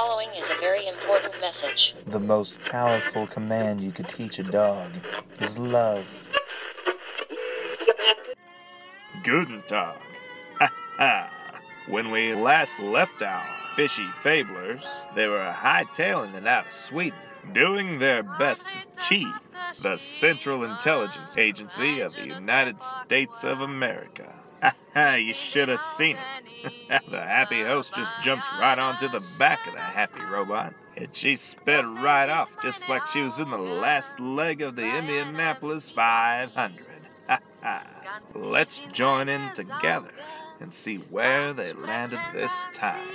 following is a very important message. The most powerful command you could teach a dog is love. Guten Tag. Ha ha. When we last left our fishy fablers, they were hightailing it out of Sweden, doing their best to cheese the Central Intelligence Agency of the United States of America. Ha ha, you should have seen it. the happy host just jumped right onto the back of the happy robot, and she sped right off just like she was in the last leg of the Indianapolis 500. Ha ha. Let's join in together and see where they landed this time.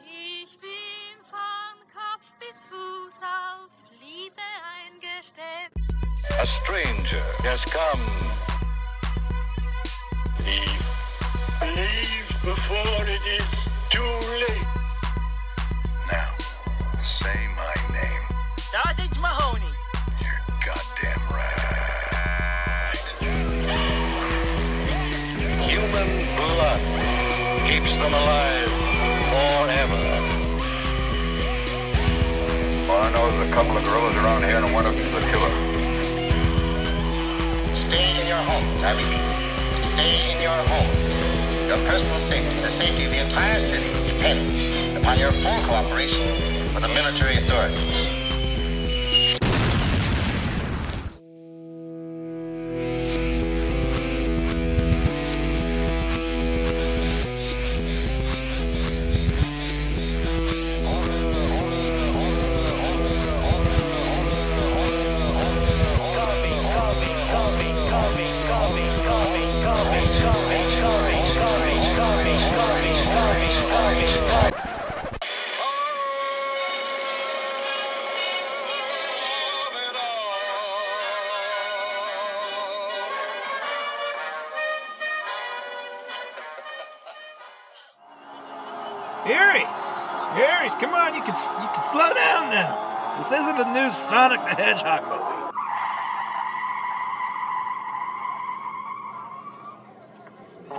Ich bin von Kopf bis Fuß auf Liebe eingestellt. A stranger has come. Leave. Leave before it is too late. Now, say my name. Sergeant Mahoney. You're goddamn right. Human blood keeps them alive forever. All I know is a couple of gorillas around here and one of them's the killer. Stay in your homes, I repeat. Stay in your homes. Your personal safety, the safety of the entire city, depends upon your full cooperation with the military authorities.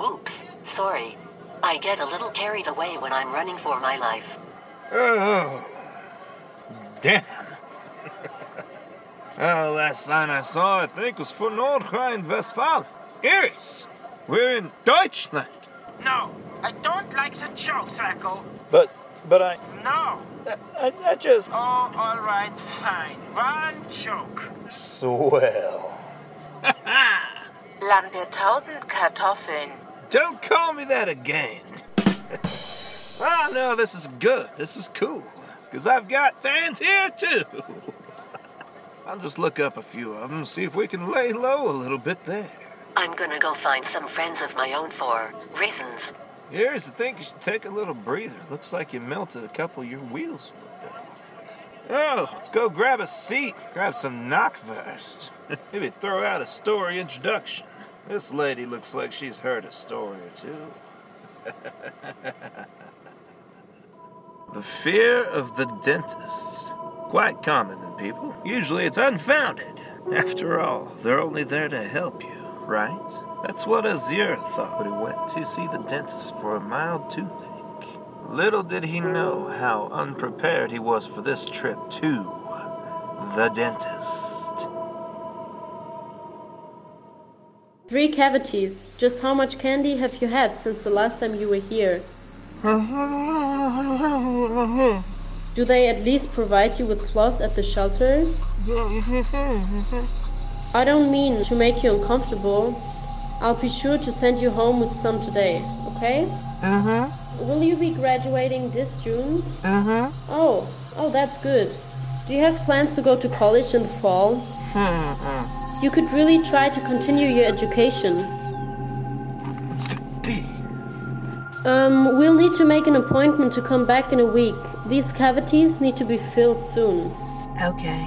Whoops. Sorry. I get a little carried away when I'm running for my life. Oh, damn. well, oh, last sign I saw, I think, was for Nordrhein-Westfalen. Aries, we're in Deutschland. No, I don't like the jokes, Racco. But, but I, No. I, I just Oh, all right, fine. One joke. swell. Land der tausend Kartoffeln. Don't call me that again. oh no, this is good. This is cool. Because I've got fans here too. I'll just look up a few of them, see if we can lay low a little bit there. I'm gonna go find some friends of my own for reasons. Here's the thing, you should take a little breather. Looks like you melted a couple of your wheels a little bit. Oh, let's go grab a seat. Grab some knockwurst. Maybe throw out a story introduction. This lady looks like she's heard a story or two. the fear of the dentist. Quite common in people. Usually it's unfounded. After all, they're only there to help you, right? That's what Azir thought when he went to see the dentist for a mild toothache. Little did he know how unprepared he was for this trip to the dentist. Three cavities. Just how much candy have you had since the last time you were here? Do they at least provide you with floss at the shelter? I don't mean to make you uncomfortable. I'll be sure to send you home with some today, okay? Mm-hmm. Will you be graduating this June? Mm-hmm. Oh, oh, that's good. Do you have plans to go to college in the fall? You could really try to continue your education. Um, we'll need to make an appointment to come back in a week. These cavities need to be filled soon. Okay.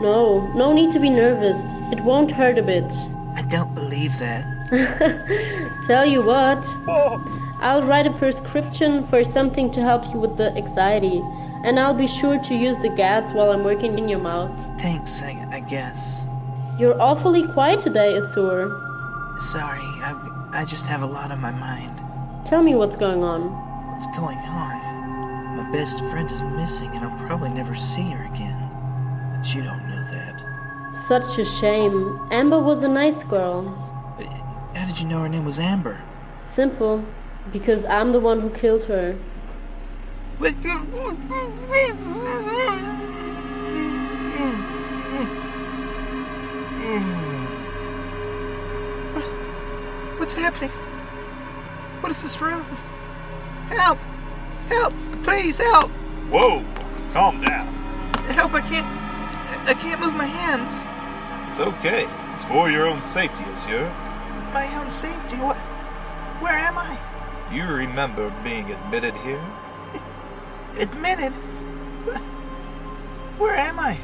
No, no need to be nervous. It won't hurt a bit. I don't believe that. Tell you what, I'll write a prescription for something to help you with the anxiety, and I'll be sure to use the gas while I'm working in your mouth. Thanks, I, I guess. You're awfully quiet today, Azur. Sorry, I, I just have a lot on my mind. Tell me what's going on. What's going on? My best friend is missing, and I'll probably never see her again. But you don't know that. Such a shame. Amber was a nice girl. How did you know her name was Amber? Simple. Because I'm the one who killed her. Hmm. What's happening? What is this room? Help! Help! Please help! Whoa! Calm down. Help! I can't. I can't move my hands. It's okay. It's for your own safety, Monsieur. My own safety? What? Where am I? You remember being admitted here? Admitted? Where am I?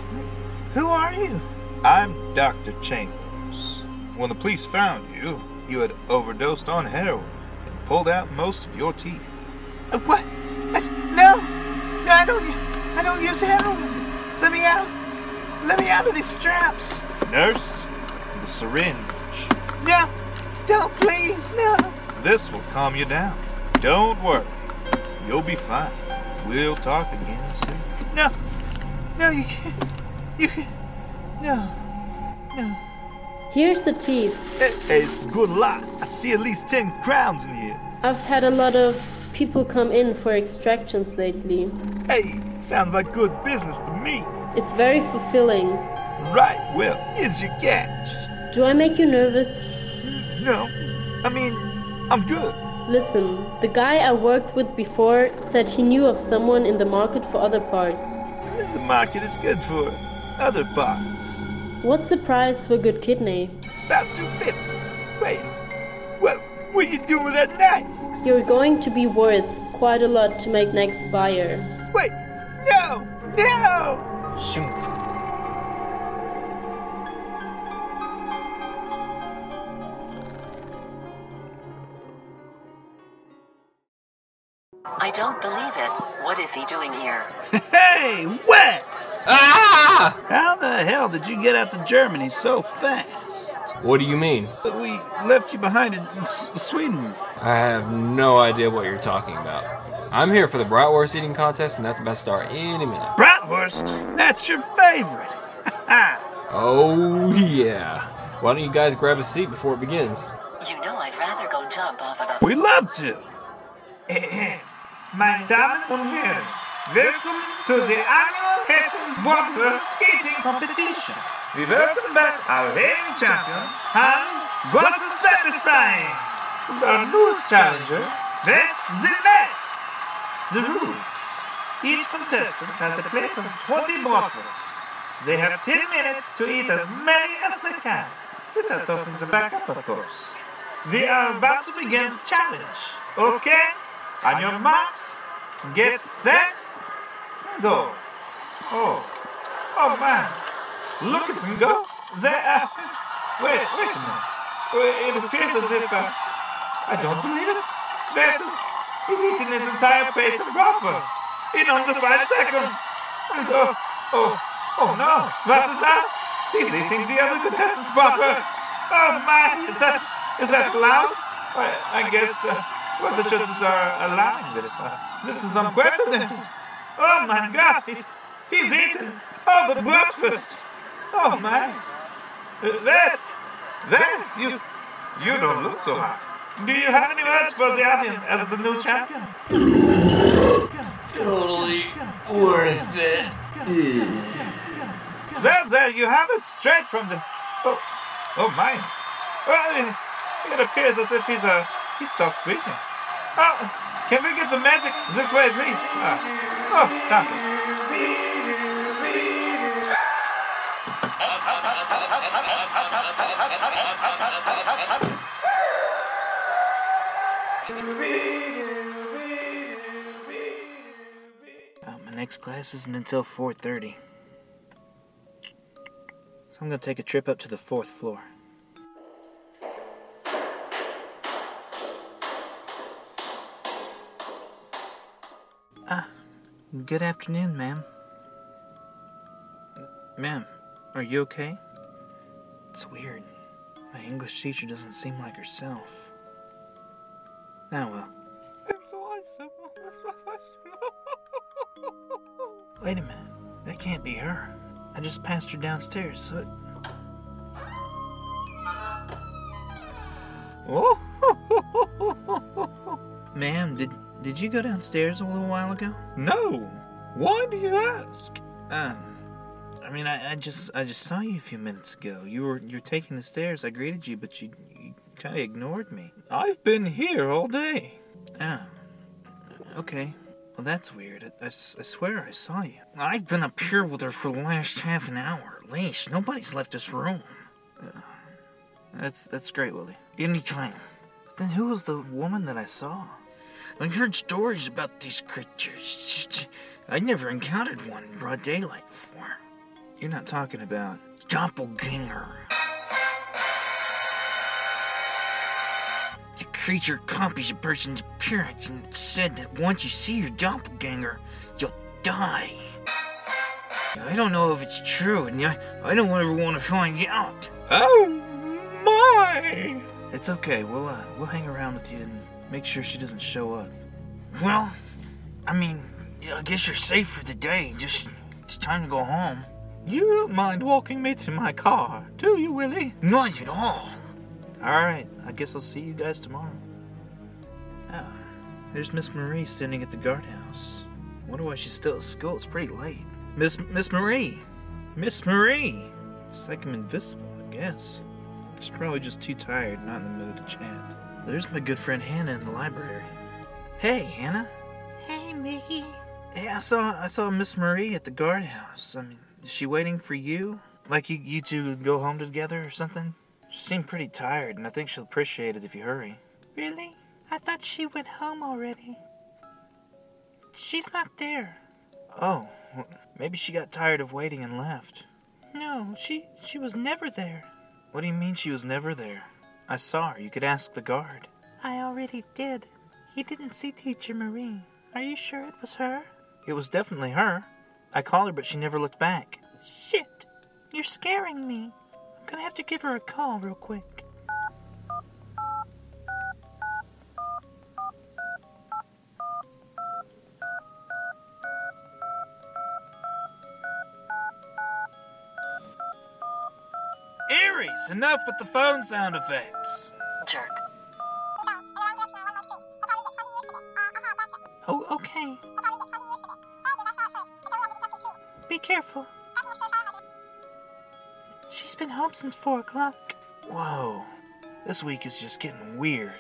Who are you? I'm Dr. Chambers. When the police found you, you had overdosed on heroin and pulled out most of your teeth. Uh, What? Uh, No! No, I don't. I don't use heroin. Let me out. Let me out of these straps. Nurse, the syringe. No! No, please, no! This will calm you down. Don't worry. You'll be fine. We'll talk again soon. No! No, you can't. You can't. No. No. Here's the teeth. Hey, it's a good lot. I see at least 10 crowns in here. I've had a lot of people come in for extractions lately. Hey, sounds like good business to me. It's very fulfilling. Right, well, here's your cash. Do I make you nervous? No, I mean, I'm good. Listen, the guy I worked with before said he knew of someone in the market for other parts. The market is good for other parts. What's the price for good kidney? About 250. Wait, what will you do with that knife? You're going to be worth quite a lot to make next buyer. Wait, no, no! Shunk. I don't believe it. What is he doing here? Hey, Wes! Ah! How the hell did you get out to Germany so fast? What do you mean? We left you behind in S- Sweden. I have no idea what you're talking about. I'm here for the bratwurst eating contest, and that's about to start any minute. Bratwurst? That's your favorite. Oh, yeah. Why don't you guys grab a seat before it begins? You know I'd rather go jump off of a. we love to. Meine Damen und Herren, welcome to the annual Hessen Bratwurst Skating Competition. We welcome back our reigning champion, Hans Grossenstein. And our newest challenger, Wes the Mess. The rule. Each contestant has a plate of 20 bratwurst. They have 10 minutes to eat as many as they can, without tossing them back up, of course. We are about to begin the challenge. Okay? On your marks, get set, go. Oh, oh man, look at them go. Wait, wait a minute. It appears as if, uh, I don't believe it. Versus, he's eating his entire plate of bratwurst in under five seconds. And, oh, oh, oh no, was is that? He's eating the other contestant's bratwurst. Oh man, is that, is that? Well, I guess, uh, well, the judges are allowing this. This is unprecedented. Oh my God, he's, he's eaten all the breakfast. Oh my. Uh, Wes, Wes, you, you don't look so hot. Do you have any words for the audience as the new champion? Totally worth it. Well, there you have it, straight from the. Oh, oh my. Well, it, it appears as if he's uh, he stopped breathing. Oh, can we get some magic this way, please? Uh, oh. Uh, my next class isn't until 4:30. So I'm gonna take a trip up to the fourth floor. Good afternoon, ma'am. Ma'am, are you okay? It's weird. My English teacher doesn't seem like herself. Ah well. I'm so Wait a minute. That can't be her. I just passed her downstairs, so it... Oh! Ma'am, did did you go downstairs a little while ago? No. Why do you ask? Um, I mean, I, I just I just saw you a few minutes ago. You were you were taking the stairs. I greeted you, but you, you kind of ignored me. I've been here all day. Oh, okay. Well, that's weird. I, I swear I saw you. I've been up here with her for the last half an hour at least. Nobody's left this room. Uh, that's that's great, Willie. Anytime. Then who was the woman that I saw? I heard stories about these creatures. I never encountered one in broad daylight before. You're not talking about doppelganger. The creature copies a person's appearance and it's said that once you see your doppelganger, you'll die. I don't know if it's true, and I, I don't ever want to find out. Oh my! It's okay. We'll uh, we'll hang around with you and make sure she doesn't show up. Well, I mean, I guess you're safe for the day. Just it's time to go home. You don't mind walking me to my car, do you, Willie? Not at all. All right. I guess I'll see you guys tomorrow. Oh, there's Miss Marie standing at the guardhouse. Wonder why she's still at school. It's pretty late. Miss Miss Marie, Miss Marie. It's like I'm invisible, I guess. She's probably just too tired, not in the mood to chat. There's my good friend Hannah in the library. Hey, Hannah. Hey, Mickey. Hey, I saw I saw Miss Marie at the guardhouse. I mean, is she waiting for you? Like you you two would go home together or something? She seemed pretty tired, and I think she'll appreciate it if you hurry. Really? I thought she went home already. She's not there. Oh, well, maybe she got tired of waiting and left. No, she she was never there. What do you mean she was never there? I saw her. You could ask the guard. I already did. He didn't see Teacher Marie. Are you sure it was her? It was definitely her. I called her, but she never looked back. Shit! You're scaring me. I'm gonna have to give her a call real quick. Enough with the phone sound effects. Jerk. Oh, okay. Be careful. She's been home since four o'clock. Whoa, this week is just getting weird.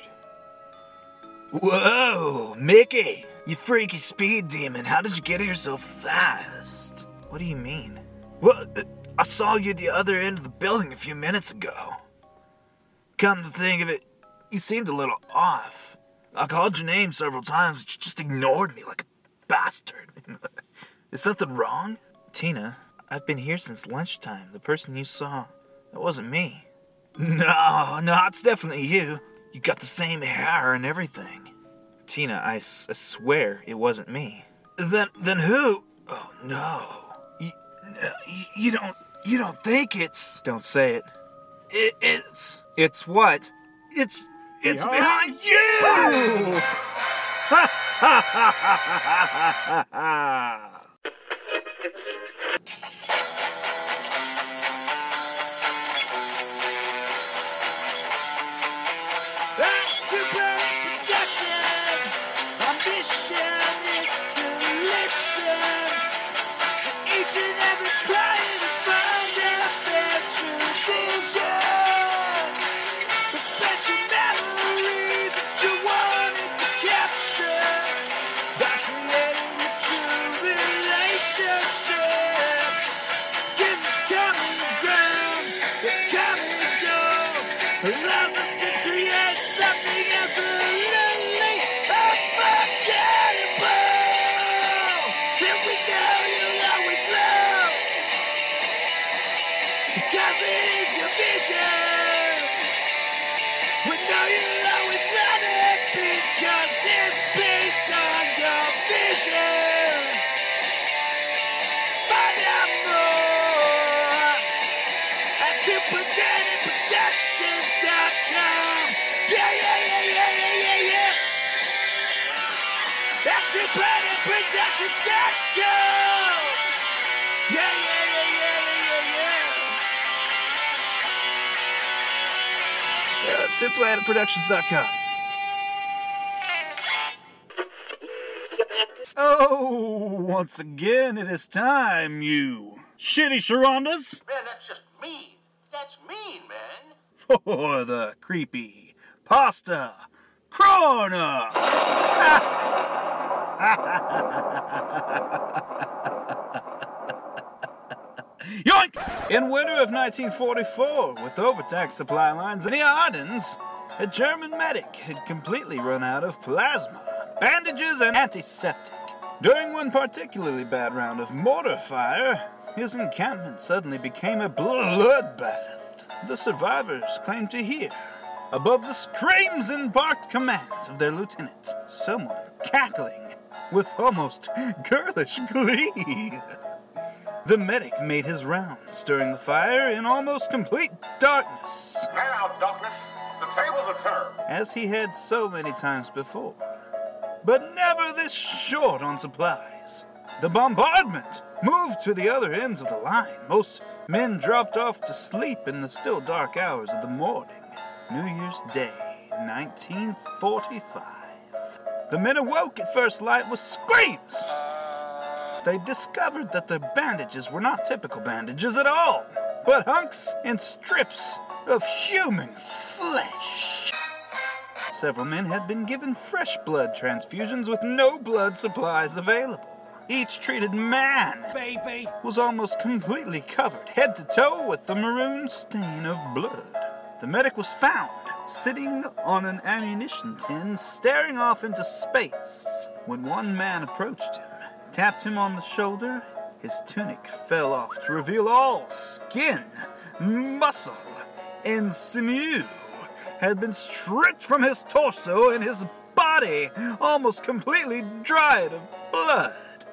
Whoa, Mickey, you freaky speed demon, how did you get here so fast? What do you mean? Uh, I saw you at the other end of the building a few minutes ago. Come to think of it, you seemed a little off. I called your name several times, but you just ignored me like a bastard. Is something wrong? Tina, I've been here since lunchtime. The person you saw, that wasn't me. No, no, it's definitely you. You got the same hair and everything. Tina, I, s- I swear it wasn't me. Then, then who? Oh no. You, no, you, you don't, you don't think it's? Don't say it. it it's, it's what? It's, it's behind, you. Productions. houses to create. TwoPlanetProductions.com. Oh, once again, it is time, you shitty Sharondas, Man, that's just mean. That's mean, man. for the creepy pasta corner. Yoink! In winter of 1944, with overtaxed supply lines in the Ardennes, a German medic had completely run out of plasma, bandages, and antiseptic. During one particularly bad round of mortar fire, his encampment suddenly became a bloodbath. The survivors claimed to hear, above the screams and barked commands of their lieutenant, someone cackling with almost girlish glee. The medic made his rounds during the fire in almost complete darkness, Now, darkness, the tables are turned. as he had so many times before. But never this short on supplies. The bombardment moved to the other ends of the line. Most men dropped off to sleep in the still dark hours of the morning. New Year's Day, 1945. The men awoke at first light with screams. They discovered that the bandages were not typical bandages at all, but hunks and strips of human flesh. Several men had been given fresh blood transfusions with no blood supplies available. Each treated man Baby. was almost completely covered, head to toe, with the maroon stain of blood. The medic was found sitting on an ammunition tin, staring off into space. When one man approached him, tapped him on the shoulder, his tunic fell off to reveal all skin, muscle, and sinew had been stripped from his torso and his body almost completely dried of blood.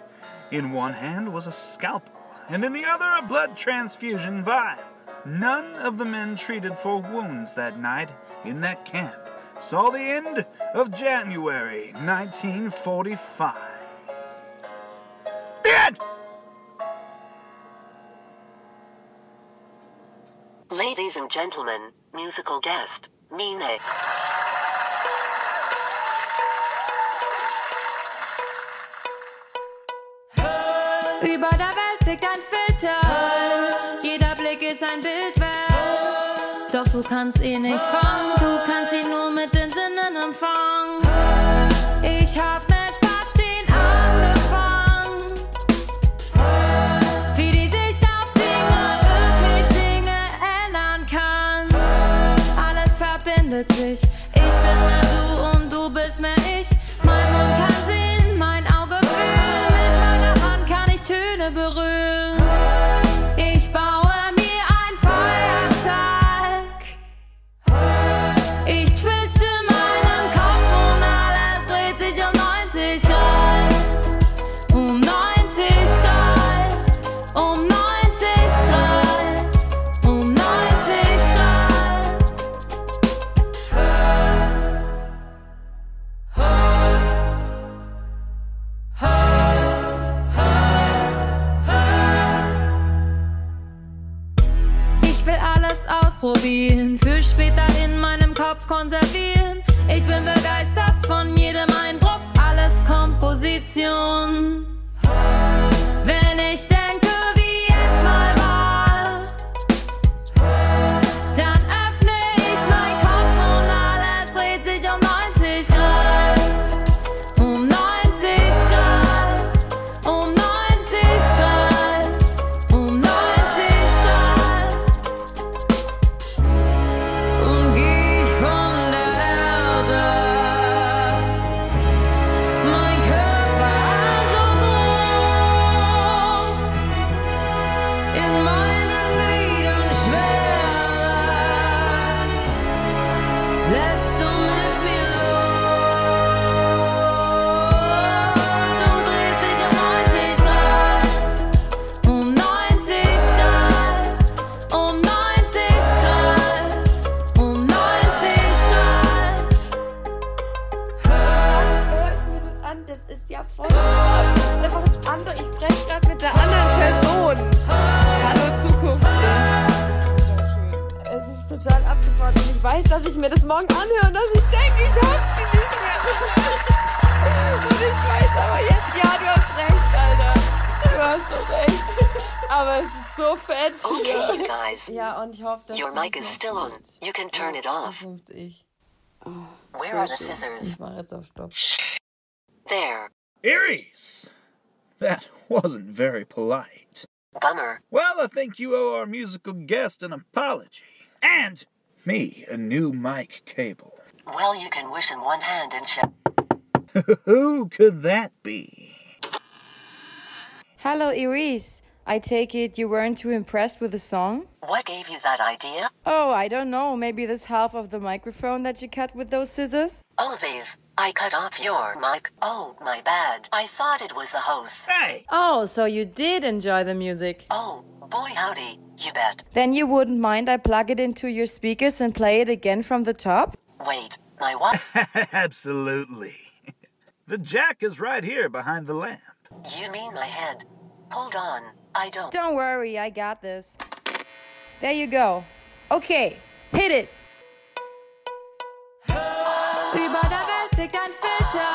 In one hand was a scalpel, and in the other a blood transfusion vial. None of the men treated for wounds that night in that camp saw the end of January 1945. End! Ladies and gentlemen, musical guest, Mine. Über der Welt liegt ein Filter. Jeder Blick ist ein Bild wert. Doch du kannst ihn nicht fangen, du kannst ihn nur mit den Sinnen empfangen. Ich hab weiß, dass ich mir das morgen anhöre und dass ich denke, ich hab's nicht mehr. Und ich weiß aber jetzt, ja, du hast recht, Alter. Du hast doch recht. Aber es ist so fett hier. Okay, you guys. Ja, und ich hoffe, dass Your mic is noch still on. You can turn it off. Ich. Where are the scissors? Ich mache jetzt auf Stopp. There. Aries! That wasn't very polite. Bummer. Well, I think you owe our musical guest an apology. And me a new mic cable. Well, you can wish in one hand and share. Who could that be? Hello, Iris. I take it you weren't too impressed with the song? What gave you that idea? Oh, I don't know. Maybe this half of the microphone that you cut with those scissors? Oh, these. I cut off your mic. Oh, my bad. I thought it was the host. Hey! Oh, so you did enjoy the music. Oh, boy, howdy. You bet. Then you wouldn't mind I plug it into your speakers and play it again from the top? Wait, my what? Absolutely. The jack is right here behind the lamp. you mean my head? Hold on. I don't. Don't worry, I got this. There you go. Okay, hit it. Über der Welt liegt ein Filter.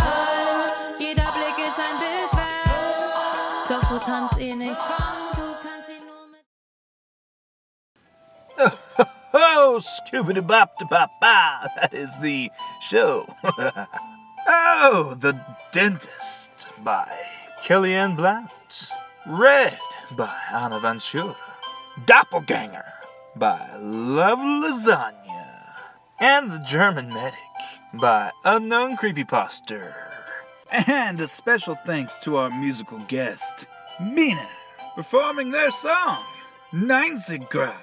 Jeder Blick ist ein Bild wert. Doch du kannst ihn nicht fangen, du kannst ihn nur mit. Oh, Scooby Bop Bop Ba! That is the show. oh, The Dentist by Kellyanne Blount. Red by Anna Ventura. Doppelganger by Love Lasagna. And The German Medic by Unknown Creepypasta. And a special thanks to our musical guest, Mine, performing their song, 90 Grad.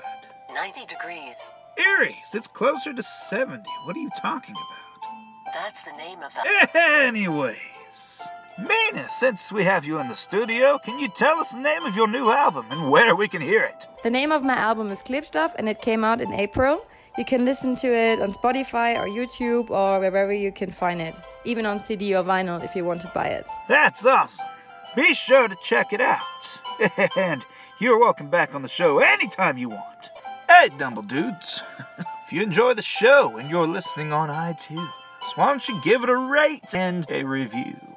90 degrees. Aries, it's closer to 70. What are you talking about? That's the name of the. Anyways, Mine, since we have you in the studio, can you tell us the name of your new album and where we can hear it? The name of my album is Klebstoff and it came out in April. You can listen to it on Spotify or YouTube or wherever you can find it, even on CD or vinyl if you want to buy it. That's awesome. Be sure to check it out. and you're welcome back on the show anytime you want. Hey, Dumble Dudes. if you enjoy the show and you're listening on iTunes, why don't you give it a rate and a review?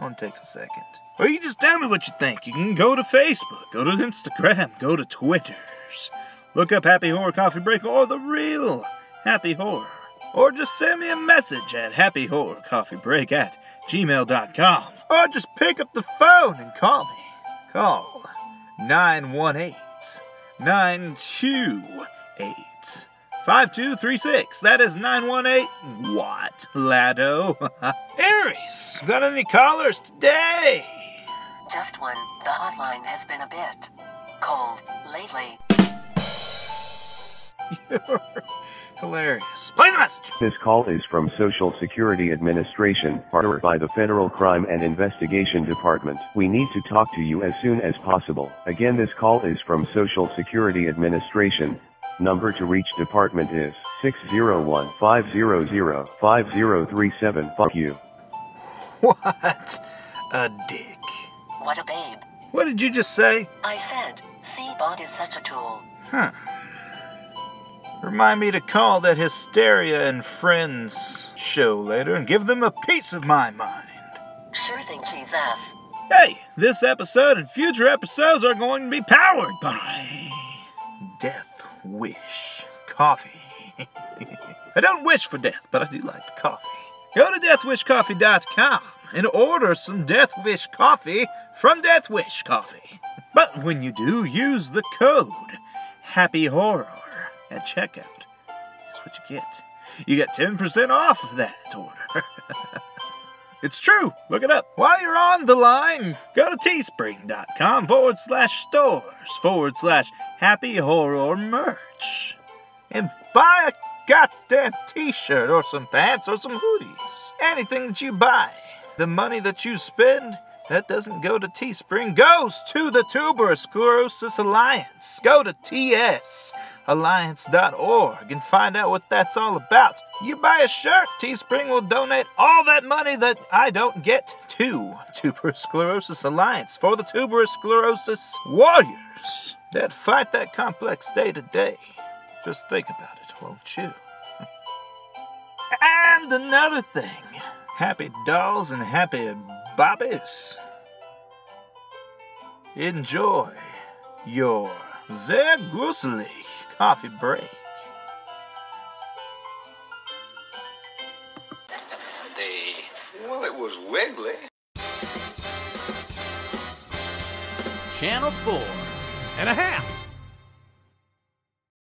Only takes a second. Or you just tell me what you think. You can go to Facebook, go to Instagram, go to Twitters. Look up Happy Horror Coffee Break or the real Happy Horror. Or just send me a message at happyhorrorcoffeebreak at gmail.com. Or just pick up the phone and call me. Call 918 928 5236. That is 918 What? Lado. Aries, got any callers today? Just one. The hotline has been a bit cold lately. You're hilarious. Play the message. This call is from Social Security Administration, powered by the Federal Crime and Investigation Department. We need to talk to you as soon as possible. Again, this call is from Social Security Administration. Number to reach department is 601-500-5037. Fuck you. What a dick. What a babe. What did you just say? I said, C-Bot is such a tool. Huh. Remind me to call that Hysteria and Friends show later and give them a piece of my mind. Sure thing, ass. Hey, this episode and future episodes are going to be powered by Death Wish Coffee. I don't wish for death, but I do like the coffee. Go to deathwishcoffee.com and order some Deathwish coffee from Death Wish Coffee. But when you do, use the code Happy Horror at checkout. That's what you get. You get 10% off of that order. it's true. Look it up. While you're on the line, go to teespring.com forward slash stores forward slash happy horror merch and buy a goddamn t shirt or some pants or some hoodies. Anything that you buy. The money that you spend that doesn't go to Teespring goes to the Tuberous Sclerosis Alliance. Go to tsalliance.org and find out what that's all about. You buy a shirt, Teespring will donate all that money that I don't get to Tuberous Sclerosis Alliance for the Tuberous Sclerosis Warriors that fight that complex day to day. Just think about it, won't you? and another thing happy dolls and happy bobbies. Enjoy your sehr gruselig coffee break. The well, it was wiggly. Channel 4 and a half.